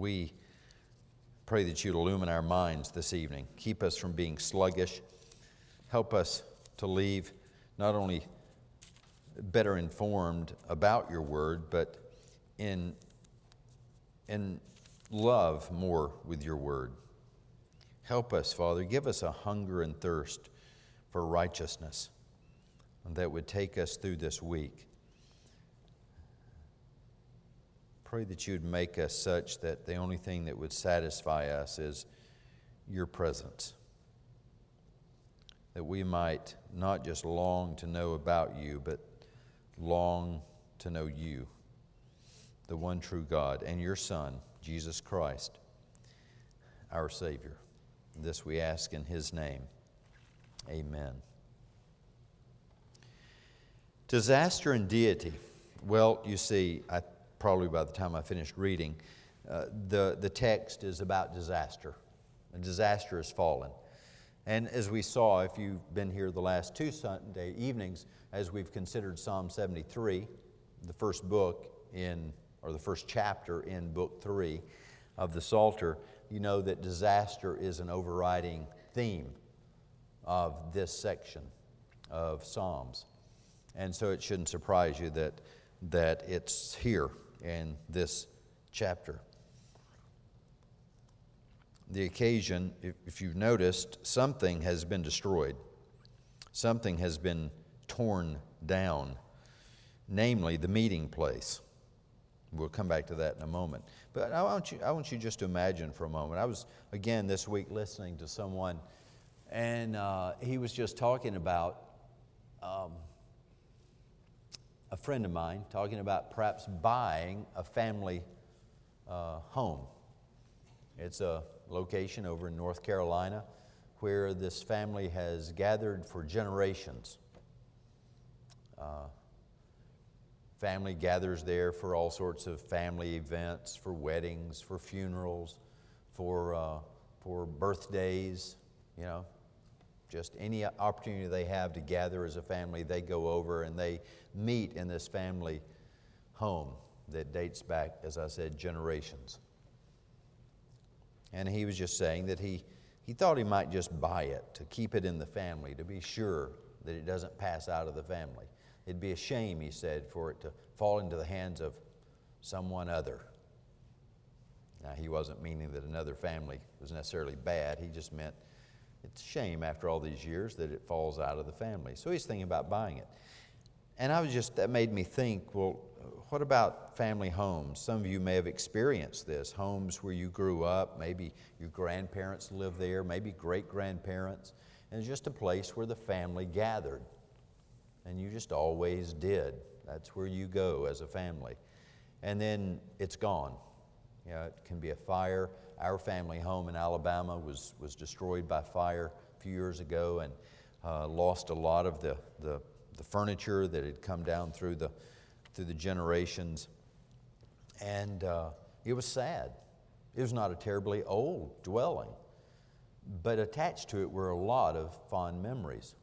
we pray that you'd illumine our minds this evening. Keep us from being sluggish. Help us to leave not only better informed about your word, but in, in love more with your word. Help us, Father. Give us a hunger and thirst for righteousness that would take us through this week. Pray that you'd make us such that the only thing that would satisfy us is your presence. That we might not just long to know about you, but long to know you, the one true God, and your Son, Jesus Christ, our Savior. This we ask in His name. Amen. Disaster and deity. Well, you see, I probably by the time I finished reading, uh, the, the text is about disaster. A disaster has fallen. And as we saw, if you've been here the last two Sunday evenings, as we've considered Psalm 73, the first book in, or the first chapter in book three of the Psalter, you know that disaster is an overriding theme of this section of Psalms. And so it shouldn't surprise you that, that it's here in this chapter. The occasion, if, if you've noticed, something has been destroyed, something has been torn down, namely the meeting place. We'll come back to that in a moment. But I want you, I want you just to imagine for a moment. I was, again, this week listening to someone, and uh, he was just talking about um, a friend of mine talking about perhaps buying a family uh, home. It's a location over in North Carolina where this family has gathered for generations. Uh, family gathers there for all sorts of family events, for weddings, for funerals, for, uh, for birthdays, you know, just any opportunity they have to gather as a family, they go over and they meet in this family home that dates back, as I said, generations. And he was just saying that he, he thought he might just buy it to keep it in the family, to be sure that it doesn't pass out of the family. It'd be a shame, he said, for it to fall into the hands of someone other. Now, he wasn't meaning that another family was necessarily bad, he just meant it's a shame after all these years that it falls out of the family. So he's thinking about buying it. And I was just, that made me think, well, what about family homes? Some of you may have experienced this homes where you grew up, maybe your grandparents lived there, maybe great grandparents, and it's just a place where the family gathered. And you just always did. That's where you go as a family. And then it's gone. It can be a fire, our family home in Alabama was, was destroyed by fire a few years ago and uh, lost a lot of the, the, the, furniture that had come down through the, through the generations. And uh, it was sad. It was not a terribly old dwelling, but attached to it were a lot of fond memories.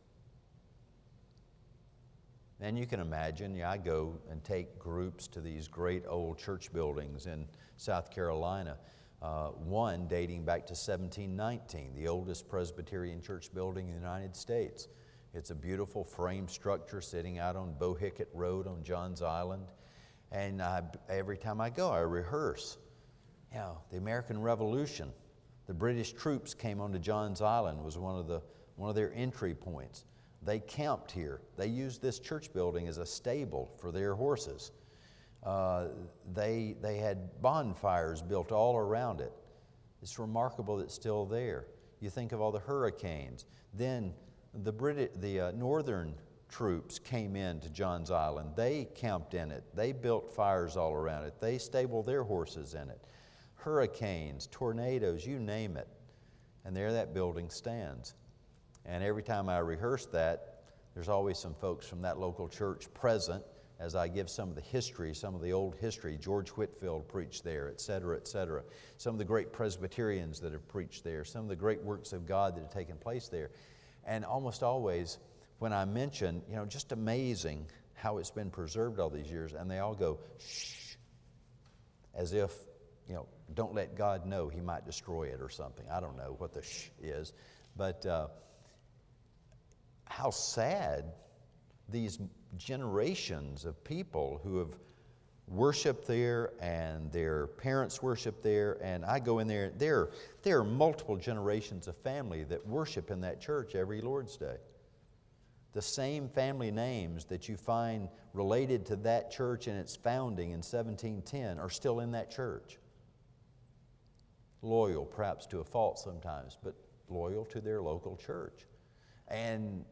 And you can imagine, yeah, I go and take groups to these great old church buildings in South Carolina uh, one dating back to 1719, the oldest Presbyterian church building in the United States. It's a beautiful frame structure sitting out on Bohicket Road on Johns Island. And I, every time I go, I rehearse. You know, the American Revolution, the British troops came onto Johns Island was one of, the, one of their entry points. They camped here. They used this church building as a stable for their horses. Uh, they, they had bonfires built all around it. It's remarkable that it's still there. You think of all the hurricanes. Then the, Brit- the uh, northern troops came in to Johns Island. They camped in it. They built fires all around it. They stabled their horses in it. Hurricanes, tornadoes, you name it. And there that building stands. And every time I rehearse that, there's always some folks from that local church present as I give some of the history, some of the old history. George Whitefield preached there, et cetera, et cetera. Some of the great Presbyterians that have preached there, some of the great works of God that have taken place there. And almost always, when I mention, you know, just amazing how it's been preserved all these years, and they all go, shh, as if you know, don't let God know he might destroy it or something. I don't know what the sh is. But uh, how sad these generations of people who have worshiped there and their parents worship there and i go in there there there are multiple generations of family that worship in that church every lord's day. The same family names that you find related to that church and its founding in 1710 are still in that church. Loyal perhaps to a fault sometimes but loyal to their local church. And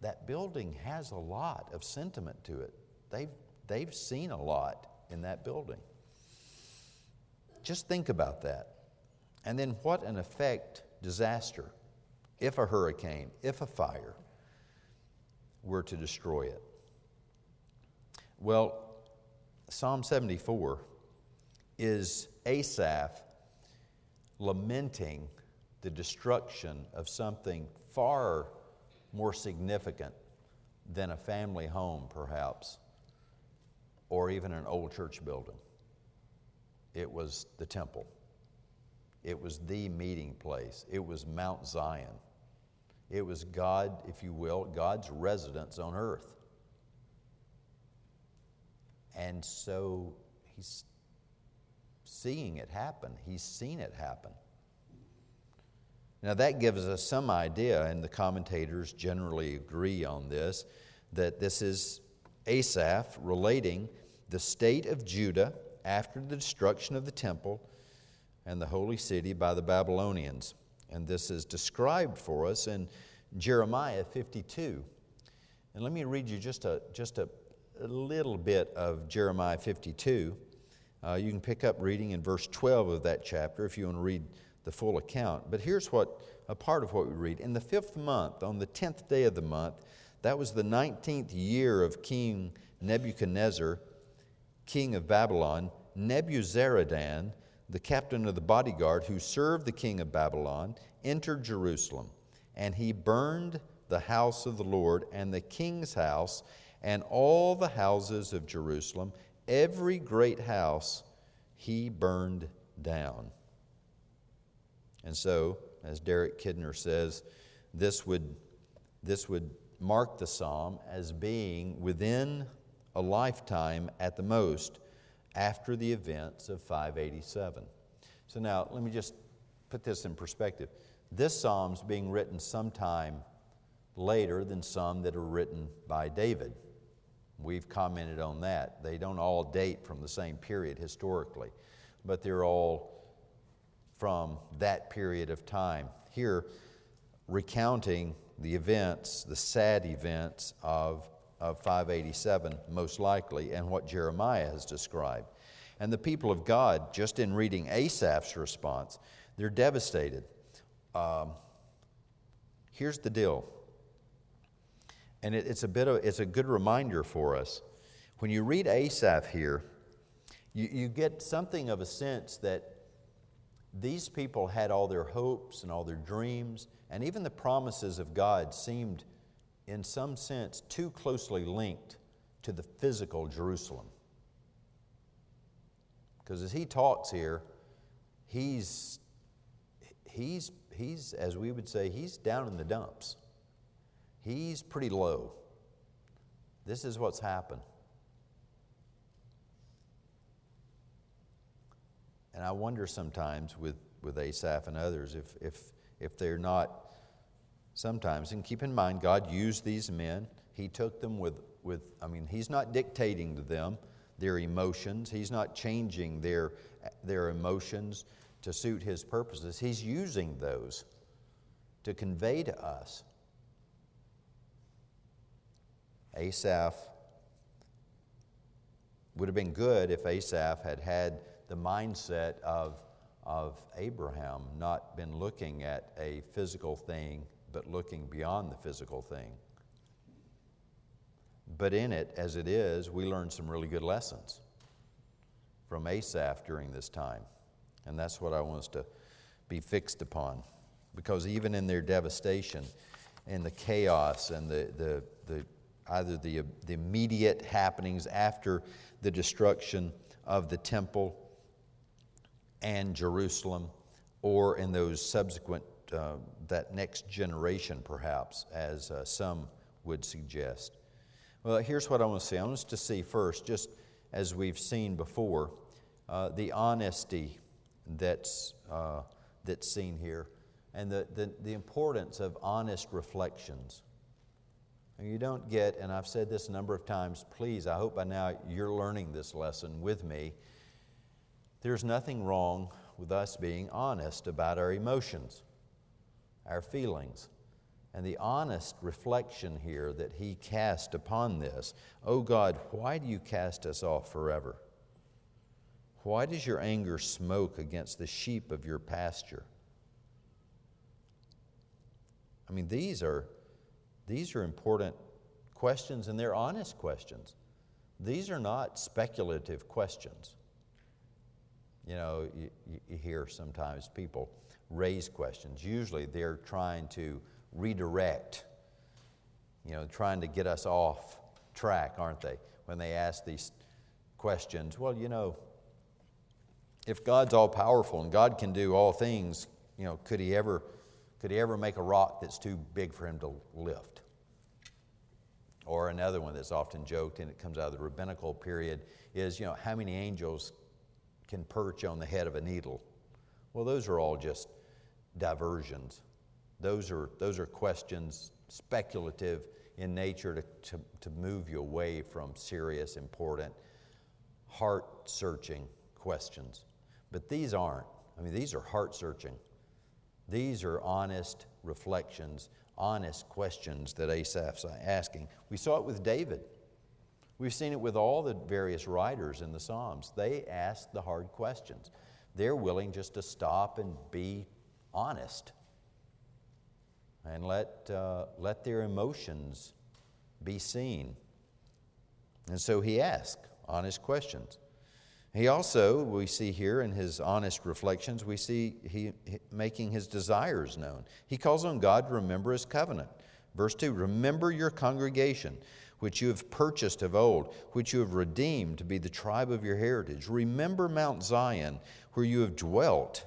that building has a lot of sentiment to it they've They've seen a lot in that building. Just think about that. And then what an effect disaster, if a hurricane, if a fire, were to destroy it. Well, Psalm 74 is Asaph lamenting the destruction of something far more significant than a family home, perhaps or even an old church building. It was the temple. It was the meeting place. It was Mount Zion. It was God, if you will, God's residence on earth. And so he's seeing it happen. He's seen it happen. Now, that gives us some idea, and the commentators generally agree on this, that this is Asaph relating the state of Judah after the destruction of the temple and the holy city by the Babylonians. And this is described for us in Jeremiah 52. And let me read you just a, just a, a little bit of Jeremiah 52. Uh, you can pick up reading in verse 12 of that chapter if you want to read the full account. But here's what a part of what we read. In the fifth month, on the tenth day of the month, that was the 19th year of King Nebuchadnezzar king of Babylon, Nebuzaradan, the captain of the bodyguard who served the king of Babylon, entered Jerusalem, and he burned the house of the Lord and the king's house and all the houses of Jerusalem, every great house he burned down. And so, as Derek Kidner says, this would, this would mark the psalm as being within a lifetime at the most after the events of 587. So now let me just put this in perspective. This psalm's being written sometime later than some that are written by David. We've commented on that. They don't all date from the same period historically, but they're all from that period of time. Here, recounting the events, the sad events of of 587, most likely, and what Jeremiah has described. And the people of God, just in reading Asaph's response, they're devastated. Um, here's the deal, and it, it's a bit of it's a good reminder for us. When you read Asaph here, you, you get something of a sense that these people had all their hopes and all their dreams, and even the promises of God seemed in some sense, too closely linked to the physical Jerusalem. Because as he talks here, he's, he's, he's, as we would say, he's down in the dumps. He's pretty low. This is what's happened. And I wonder sometimes with, with Asaph and others if, if, if they're not sometimes. And keep in mind, God used these men. He took them with, with I mean, He's not dictating to them their emotions, He's not changing their, their emotions to suit His purposes. He's using those to convey to us. Asaph would have been good if Asaph had had the mindset of, of Abraham, not been looking at a physical thing but looking beyond the physical thing. But in it, as it is, we learn some really good lessons from Asaph during this time. And that's what I want us to be fixed upon. Because even in their devastation, in the chaos and the, the, the either the, the immediate happenings after the destruction of the temple and Jerusalem, or in those subsequent, uh, that next generation perhaps, as uh, some would suggest. Well, here's what I want to see. I want us to see first, just as we've seen before, uh, the honesty that's, uh, that's seen here and the, the, the importance of honest reflections. And you don't get, and I've said this a number of times, please, I hope by now you're learning this lesson with me. There's nothing wrong with us being honest about our emotions, our feelings. And the honest reflection here that he cast upon this Oh God, why do you cast us off forever? Why does your anger smoke against the sheep of your pasture? I mean, these are, these are important questions, and they're honest questions. These are not speculative questions. You know, you, you hear sometimes people raise questions. Usually they're trying to redirect, you know, trying to get us off track, aren't they? When they ask these questions, well, you know, if God's all powerful and God can do all things, you know, could he ever could he ever make a rock that's too big for him to lift? Or another one that's often joked, and it comes out of the rabbinical period, is, you know, how many angels can perch on the head of a needle? Well, those are all just diversions. Those are, those are questions, speculative in nature, to, to, to move you away from serious, important, heart searching questions. But these aren't. I mean, these are heart searching. These are honest reflections, honest questions that Asaph's asking. We saw it with David. We've seen it with all the various writers in the Psalms. They ask the hard questions. They're willing just to stop and be honest and let, uh, let their emotions be seen. And so he asks honest questions. He also, we see here in his honest reflections, we see he, he making his desires known. He calls on God to remember his covenant. Verse 2 Remember your congregation, which you have purchased of old, which you have redeemed to be the tribe of your heritage. Remember Mount Zion, where you have dwelt.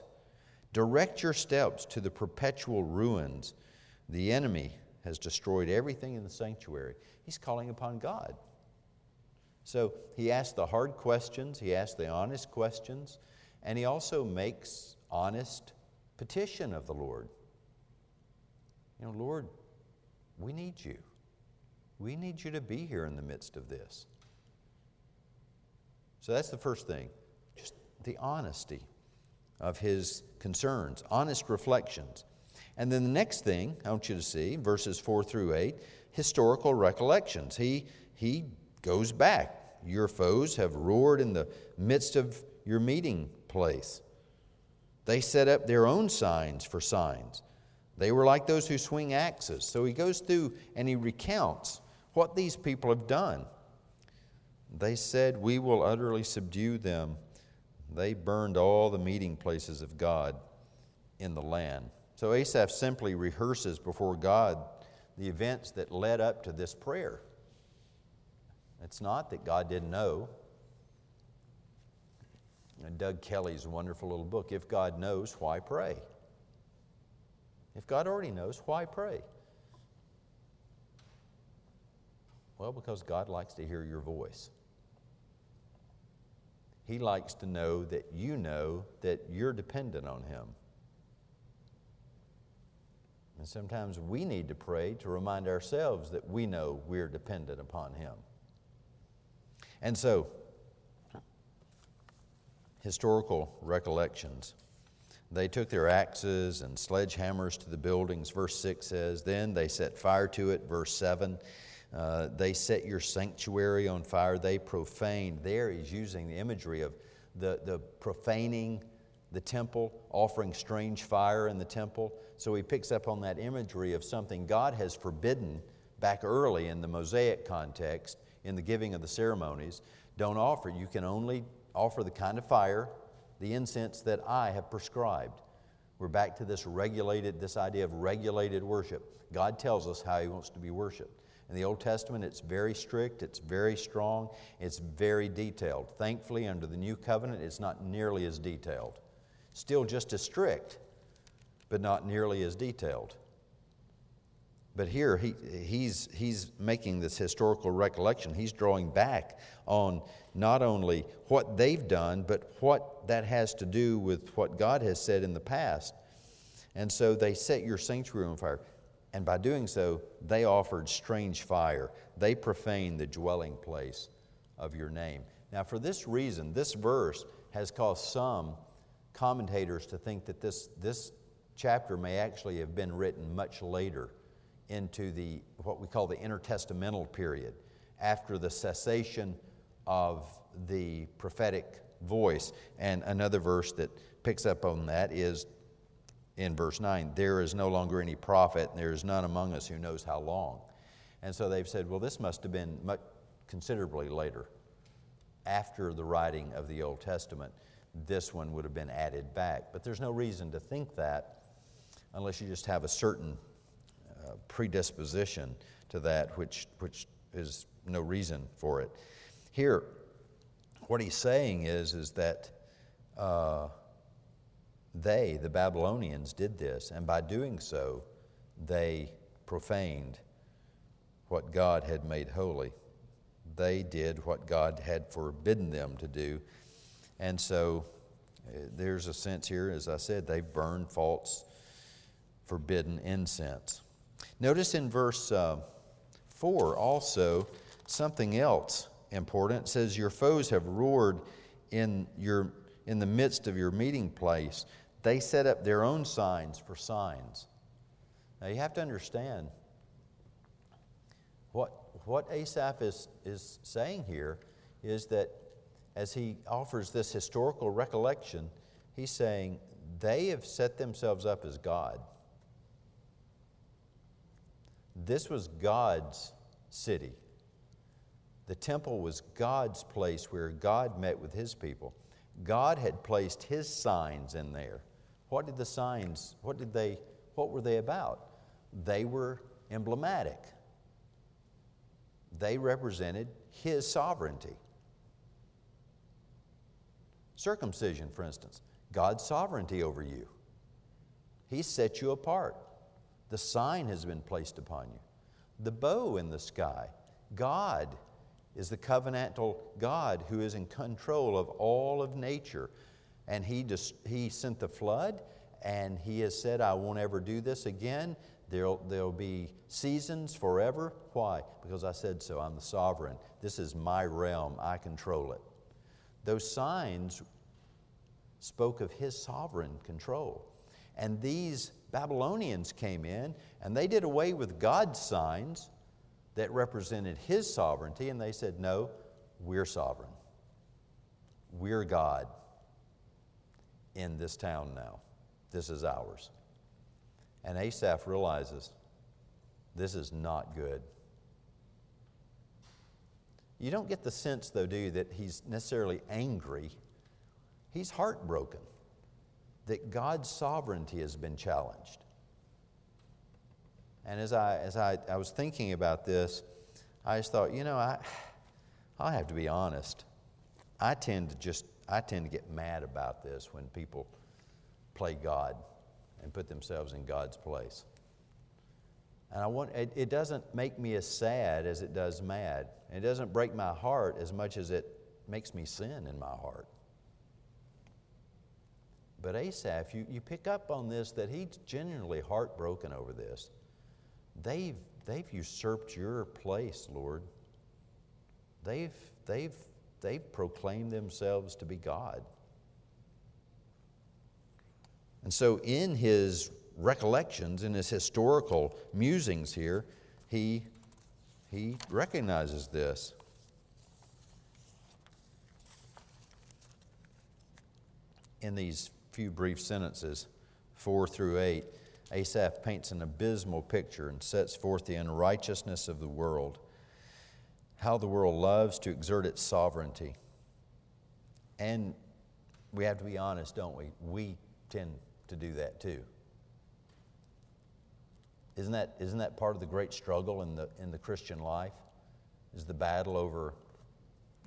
Direct your steps to the perpetual ruins. The enemy has destroyed everything in the sanctuary. He's calling upon God. So he asks the hard questions, he asks the honest questions, and he also makes honest petition of the Lord. You know, Lord, we need you. We need you to be here in the midst of this. So that's the first thing, just the honesty of his concerns, honest reflections. And then the next thing I want you to see, verses 4 through 8, historical recollections. He, he goes back. Your foes have roared in the midst of your meeting place. They set up their own signs for signs. They were like those who swing axes. So he goes through and he recounts what these people have done. They said, We will utterly subdue them. They burned all the meeting places of God in the land. So Asaph simply rehearses before God the events that led up to this prayer. It's not that God didn't know. And Doug Kelly's wonderful little book, If God Knows, Why Pray? If God already knows, why pray? Well, because God likes to hear your voice. He likes to know that you know that you're dependent on Him. And sometimes we need to pray to remind ourselves that we know we're dependent upon Him. And so, historical recollections. They took their axes and sledgehammers to the buildings. Verse 6 says, Then they set fire to it. Verse 7, uh, they set your sanctuary on fire. They profaned. There he's using the imagery of the, the profaning the temple, offering strange fire in the temple. So he picks up on that imagery of something God has forbidden back early in the Mosaic context in the giving of the ceremonies, don't offer. You can only offer the kind of fire, the incense that I have prescribed. We're back to this regulated, this idea of regulated worship. God tells us how He wants to be worshiped. In the Old Testament, it's very strict, it's very strong, it's very detailed. Thankfully, under the New Covenant, it's not nearly as detailed. Still just as strict, but not nearly as detailed. But here he, he's, he's making this historical recollection. He's drawing back on not only what they've done, but what that has to do with what God has said in the past. And so they set your sanctuary on fire. And by doing so, they offered strange fire. They profaned the dwelling place of your name. Now, for this reason, this verse has caused some commentators to think that this, this chapter may actually have been written much later into the what we call the intertestamental period after the cessation of the prophetic voice and another verse that picks up on that is in verse 9 there is no longer any prophet and there is none among us who knows how long. And so they've said well this must have been much considerably later after the writing of the old testament. This one would have been added back. But there's no reason to think that unless you just have a certain predisposition to that, which, which is no reason for it. Here, what he's saying is, is that uh, they, the Babylonians, did this, and by doing so, they profaned what God had made holy. They did what God had forbidden them to do. And so uh, there's a sense here, as I said, they've burned false, forbidden incense. Notice in verse uh, 4 also something else important. It says, Your foes have roared in, your, in the midst of your meeting place. They set up their own signs for signs. Now you have to understand what, what Asaph is, is saying here is that as he offers this historical recollection, he's saying they have set themselves up as God. This was God's city. The temple was God's place where God met with his people. God had placed his signs in there. What did the signs, what did they, what were they about? They were emblematic. They represented his sovereignty. Circumcision, for instance, God's sovereignty over you. He set you apart. The sign has been placed upon you. The bow in the sky. God is the covenantal God who is in control of all of nature. And he, just, he sent the flood, and He has said, I won't ever do this again. There'll, there'll be seasons forever. Why? Because I said so. I'm the sovereign. This is my realm. I control it. Those signs spoke of His sovereign control. And these Babylonians came in and they did away with God's signs that represented His sovereignty, and they said, No, we're sovereign. We're God in this town now. This is ours. And Asaph realizes this is not good. You don't get the sense, though, do you, that he's necessarily angry. He's heartbroken that God's sovereignty has been challenged. And as I, as I, I was thinking about this, I just thought, you know, I, I have to be honest. I tend to just, I tend to get mad about this when people play God and put themselves in God's place. And I want, it, it doesn't make me as sad as it does mad. It doesn't break my heart as much as it makes me sin in my heart. But Asaph, you, you pick up on this that he's genuinely heartbroken over this. They've, they've usurped your place, Lord. They've, they've, they've proclaimed themselves to be God. And so, in his recollections, in his historical musings here, he, he recognizes this. In these few brief sentences, four through eight, Asaph paints an abysmal picture and sets forth the unrighteousness of the world, how the world loves to exert its sovereignty. And we have to be honest, don't we? We tend to do that too. Isn't that, isn't that part of the great struggle in the, in the Christian life? Is the battle over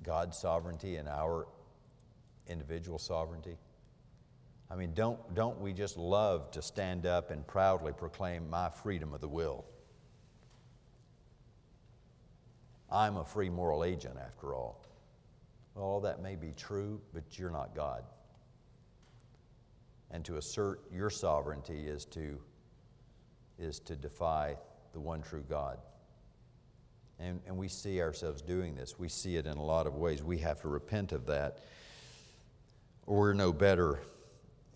God's sovereignty and our individual sovereignty? I mean, don't, don't we just love to stand up and proudly proclaim my freedom of the will? I'm a free moral agent after all. Well, all that may be true, but you're not God. And to assert your sovereignty is to, is to defy the one true God. And, and we see ourselves doing this. We see it in a lot of ways. We have to repent of that. We're no better,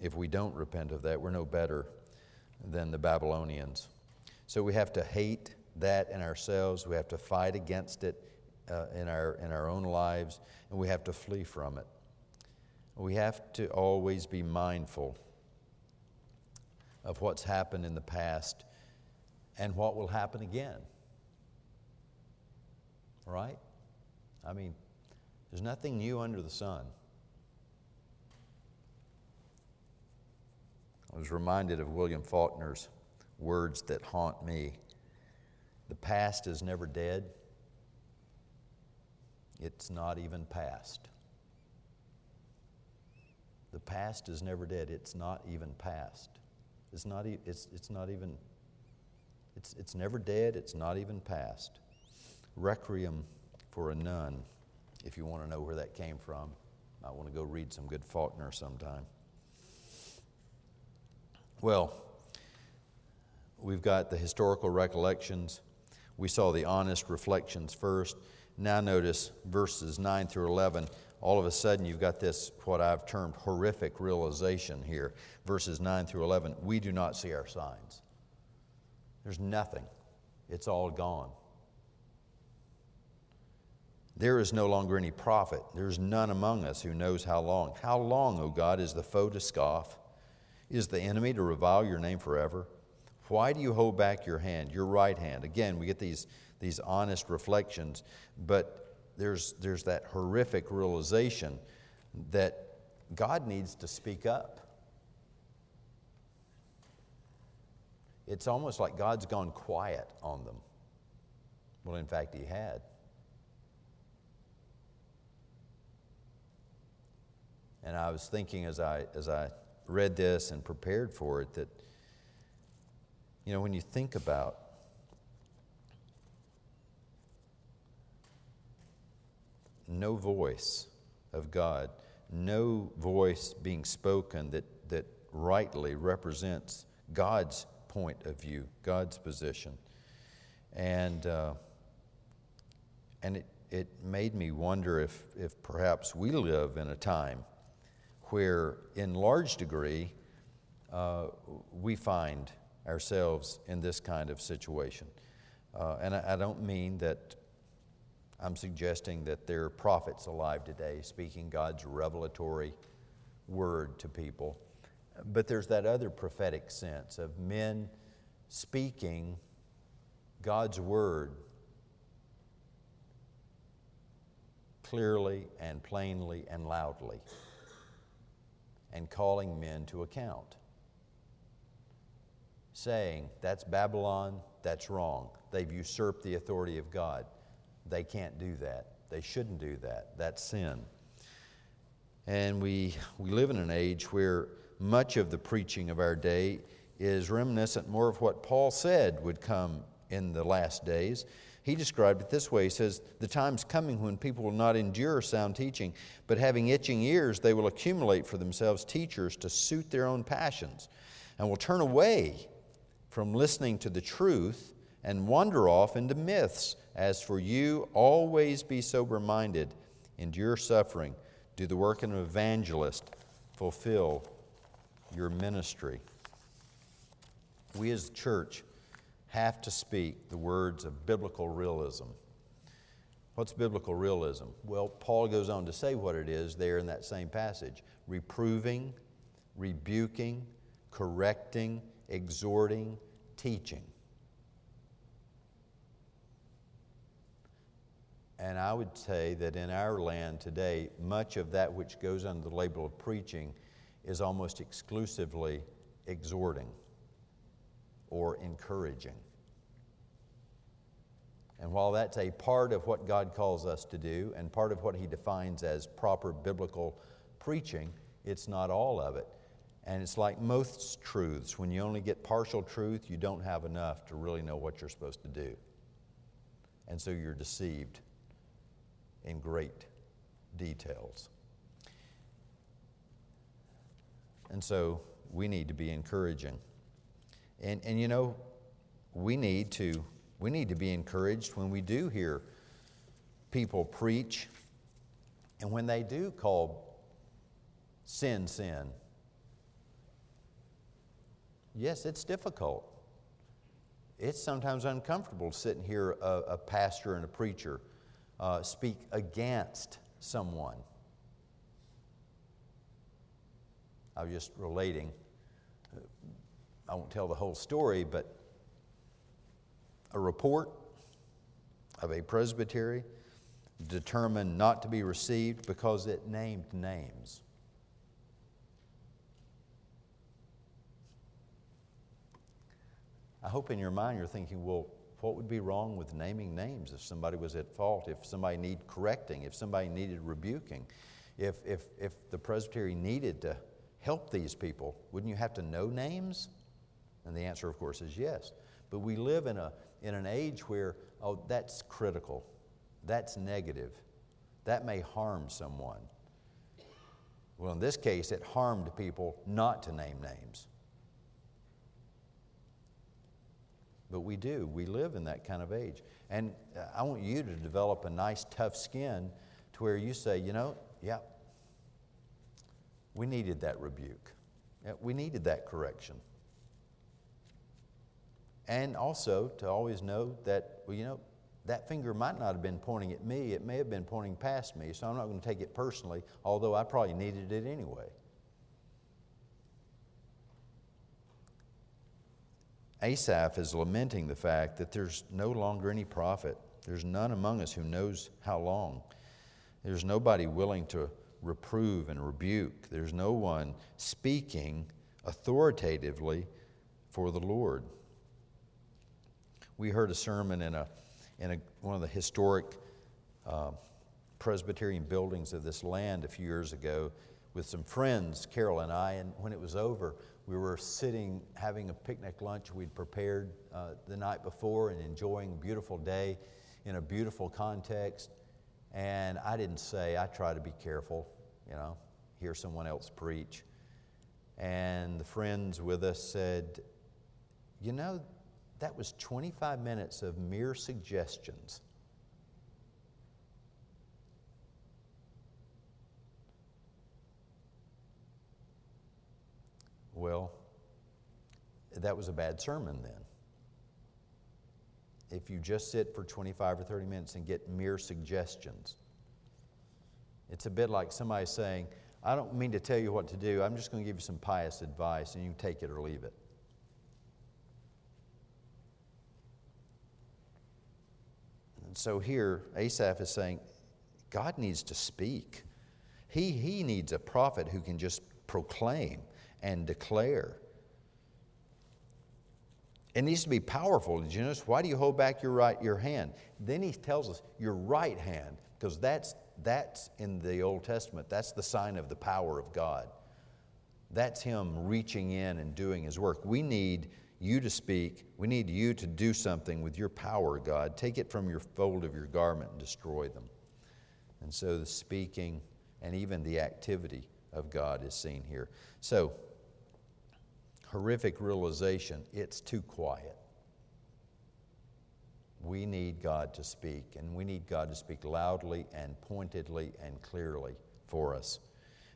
if we don't repent of that, we're no better than the Babylonians. So we have to hate that in ourselves. We have to fight against it uh, in, our, in our own lives, and we have to flee from it. We have to always be mindful of what's happened in the past and what will happen again. Right? I mean, there's nothing new under the sun. I was reminded of William Faulkner's words that haunt me. The past is never dead, it's not even past. The past is never dead, it's not even past. It's not, e- it's, it's not even, it's, it's never dead, it's not even past. Requiem for a Nun, if you want to know where that came from. I want to go read some good Faulkner sometime. Well, we've got the historical recollections. We saw the honest reflections first. Now, notice verses 9 through 11. All of a sudden, you've got this, what I've termed horrific realization here. Verses 9 through 11. We do not see our signs. There's nothing, it's all gone. There is no longer any prophet. There's none among us who knows how long. How long, O God, is the foe to scoff? Is the enemy to revile your name forever? Why do you hold back your hand, your right hand? Again, we get these, these honest reflections, but there's, there's that horrific realization that God needs to speak up. It's almost like God's gone quiet on them. Well, in fact, He had. And I was thinking as I, as I read this and prepared for it that, you know, when you think about no voice of God, no voice being spoken that, that rightly represents God's point of view, God's position. And, uh, and it, it made me wonder if, if perhaps we live in a time where, in large degree, uh, we find ourselves in this kind of situation. Uh, and I, I, don't mean that I'm suggesting that there are prophets alive today speaking God's revelatory word to people, but there's that other prophetic sense of men speaking God's word clearly and plainly and loudly and calling men to account. Saying, that's Babylon, that's wrong. They've usurped the authority of God. They can't do that. They shouldn't do that. That's sin. And we, we live in an age where much of the preaching of our day is reminiscent more of what Paul said would come in the last days. He described it this way He says, The time's coming when people will not endure sound teaching, but having itching ears, they will accumulate for themselves teachers to suit their own passions, and will turn away from listening to the truth and wander off into myths. As for you, always be sober minded, endure suffering, do the work of an evangelist, fulfill your ministry. We as the church, have to speak the words of biblical realism. What's biblical realism? Well, Paul goes on to say what it is there in that same passage reproving, rebuking, correcting, exhorting, teaching. And I would say that in our land today, much of that which goes under the label of preaching is almost exclusively exhorting or encouraging. And while that's a part of what God calls us to do and part of what He defines as proper biblical preaching, it's not all of it. And it's like most truths. When you only get partial truth, you don't have enough to really know what you're supposed to do. And so you're deceived in great details. And so we need to be encouraging. And, and you know, we need to we need to be encouraged when we do hear people preach and when they do call sin sin. Yes, it's difficult. It's sometimes uncomfortable sitting here, a, a pastor and a preacher, uh, speak against someone. I was just relating, I won't tell the whole story, but a report of a presbytery determined not to be received because it named names. I hope in your mind you're thinking, well, what would be wrong with naming names if somebody was at fault, if somebody needed correcting, if somebody needed rebuking, if, if, if the presbytery needed to help these people, wouldn't you have to know names? And the answer, of course, is yes. But we live in, a, in an age where, oh, that's critical, that's negative, that may harm someone. Well, in this case, it harmed people not to name names. But we do. We live in that kind of age. And uh, I want you to develop a nice, tough skin to where you say, you know, yeah, we needed that rebuke. Yeah, we needed that correction. And also to always know that, well, you know, that finger might not have been pointing at me, it may have been pointing past me, so I'm not going to take it personally, although I probably needed it anyway. Asaph is lamenting the fact that there's no longer any prophet. There's none among us who knows how long. There's nobody willing to reprove and rebuke. There's no one speaking authoritatively for the Lord. We heard a sermon in, a, in a, one of the historic uh, Presbyterian buildings of this land a few years ago with some friends, Carol and I, and when it was over, we were sitting having a picnic lunch we'd prepared uh, the night before and enjoying a beautiful day in a beautiful context. And I didn't say, I try to be careful, you know, hear someone else preach. And the friends with us said, You know, that was 25 minutes of mere suggestions. Well, that was a bad sermon then. If you just sit for 25 or 30 minutes and get mere suggestions, it's a bit like somebody saying, I don't mean to tell you what to do, I'm just going to give you some pious advice and you take it or leave it. And so here, Asaph is saying, God needs to speak. He, he needs a prophet who can just proclaim and declare. It needs to be powerful. Did you notice? Why do you hold back your right your hand? Then he tells us your right hand, because that's that's in the Old Testament. That's the sign of the power of God. That's him reaching in and doing his work. We need you to speak. We need you to do something with your power, God. Take it from your fold of your garment and destroy them. And so the speaking and even the activity of God is seen here. So horrific realization it's too quiet. We need God to speak, and we need God to speak loudly and pointedly and clearly for us.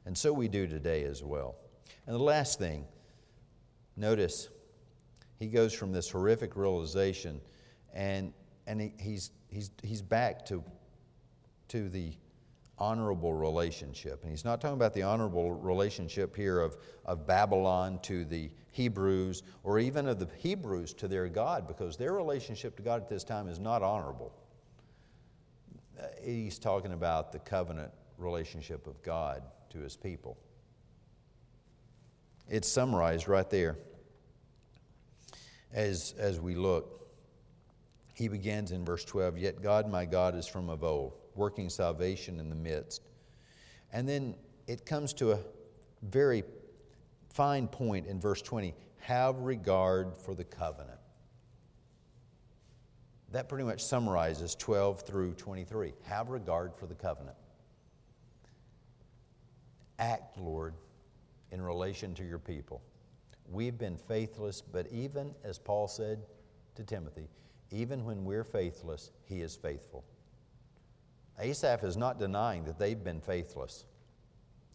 And so we do today as well. And the last thing, notice he goes from this horrific realization and, and he, he's, he's, he's back to, to the honorable relationship. And he's not talking about the honorable relationship here of, of Babylon to the Hebrews or even of the Hebrews to their God, because their relationship to God at this time is not honorable. He's talking about the covenant relationship of God to his people. It's summarized right there as, as we look. He begins in verse 12 Yet God, my God, is from of old working salvation in the midst. And then it comes to a very fine point in verse 20 have regard for the covenant. That pretty much summarizes 12 through 23. Have regard for the covenant. Act, Lord, in relation to your people. We've been faithless, but even as Paul said to Timothy, even when we're faithless, he is faithful. Asaph is not denying that they've been faithless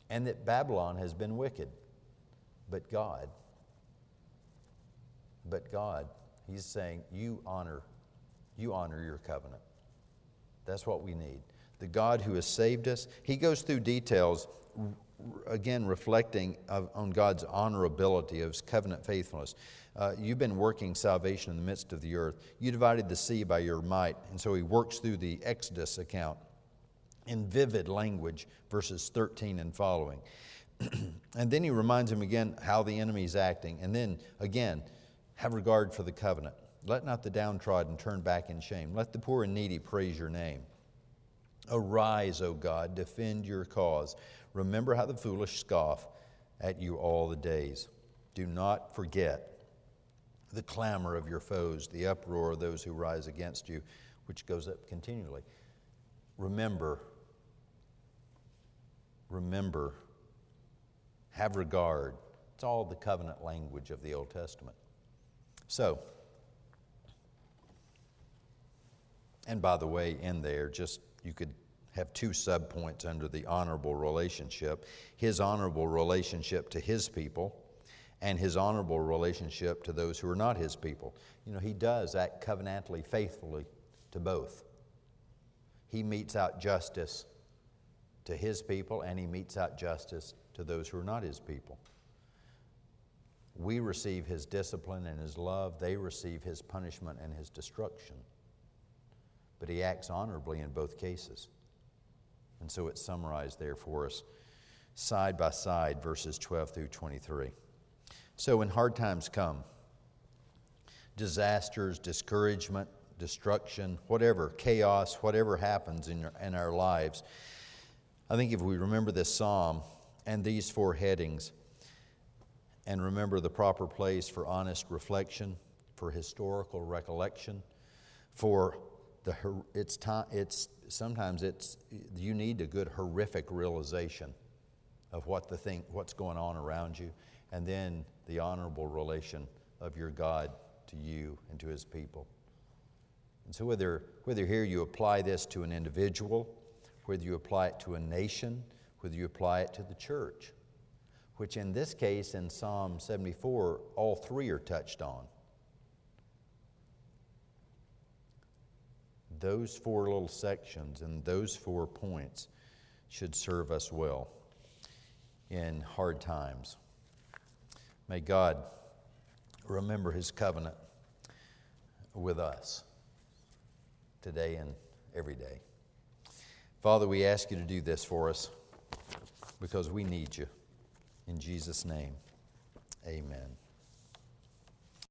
and that Babylon has been wicked. But God, but God, he's saying, you honor, you honor your covenant. That's what we need. The God who has saved us, he goes through details again reflecting of, on God's honorability of his covenant faithfulness. Uh, you've been working salvation in the midst of the earth. You divided the sea by your might. And so he works through the Exodus account in vivid language, verses 13 and following. and then he reminds him again how the enemy is acting. And then again, have regard for the covenant. Let not the downtrodden turn back in shame. Let the poor and needy praise your name. Arise, O God, defend your cause. Remember how the foolish scoff at you all the days. Do not forget the clamor of your foes, the uproar of those who rise against you, which goes up continually. Remember, remember, have regard. It's all the covenant language of the Old Testament. So, and by the way, in there, just you could have two subpoints under the honorable relationship his honorable relationship to his people and his honorable relationship to those who are not his people. You know, he does act covenantally faithfully to both. He metes out justice to his people and he metes out justice to those who are not his people. We receive his discipline and his love, they receive his punishment and his destruction. But he acts honorably in both cases. And so it's summarized there for us, side by side, verses 12 through 23. So when hard times come, disasters, discouragement, destruction, whatever, chaos, whatever happens in, in our lives, I think if we remember this psalm and these four headings, and remember the proper place for honest reflection, for historical recollection, for the it's time it's sometimes it's you need a good horrific realization of what the thing what's going on around you and then the honorable relation of your God to you and to his people. And so whether whether here you apply this to an individual, whether you apply it to a nation, whether you apply it to the church, which in this case in Psalm 74 all three are touched on. those four little sections and those four points should serve us well in hard times. May God remember his covenant with us today and every day. Father, we ask you to do this for us because we need you. In Jesus' name, amen.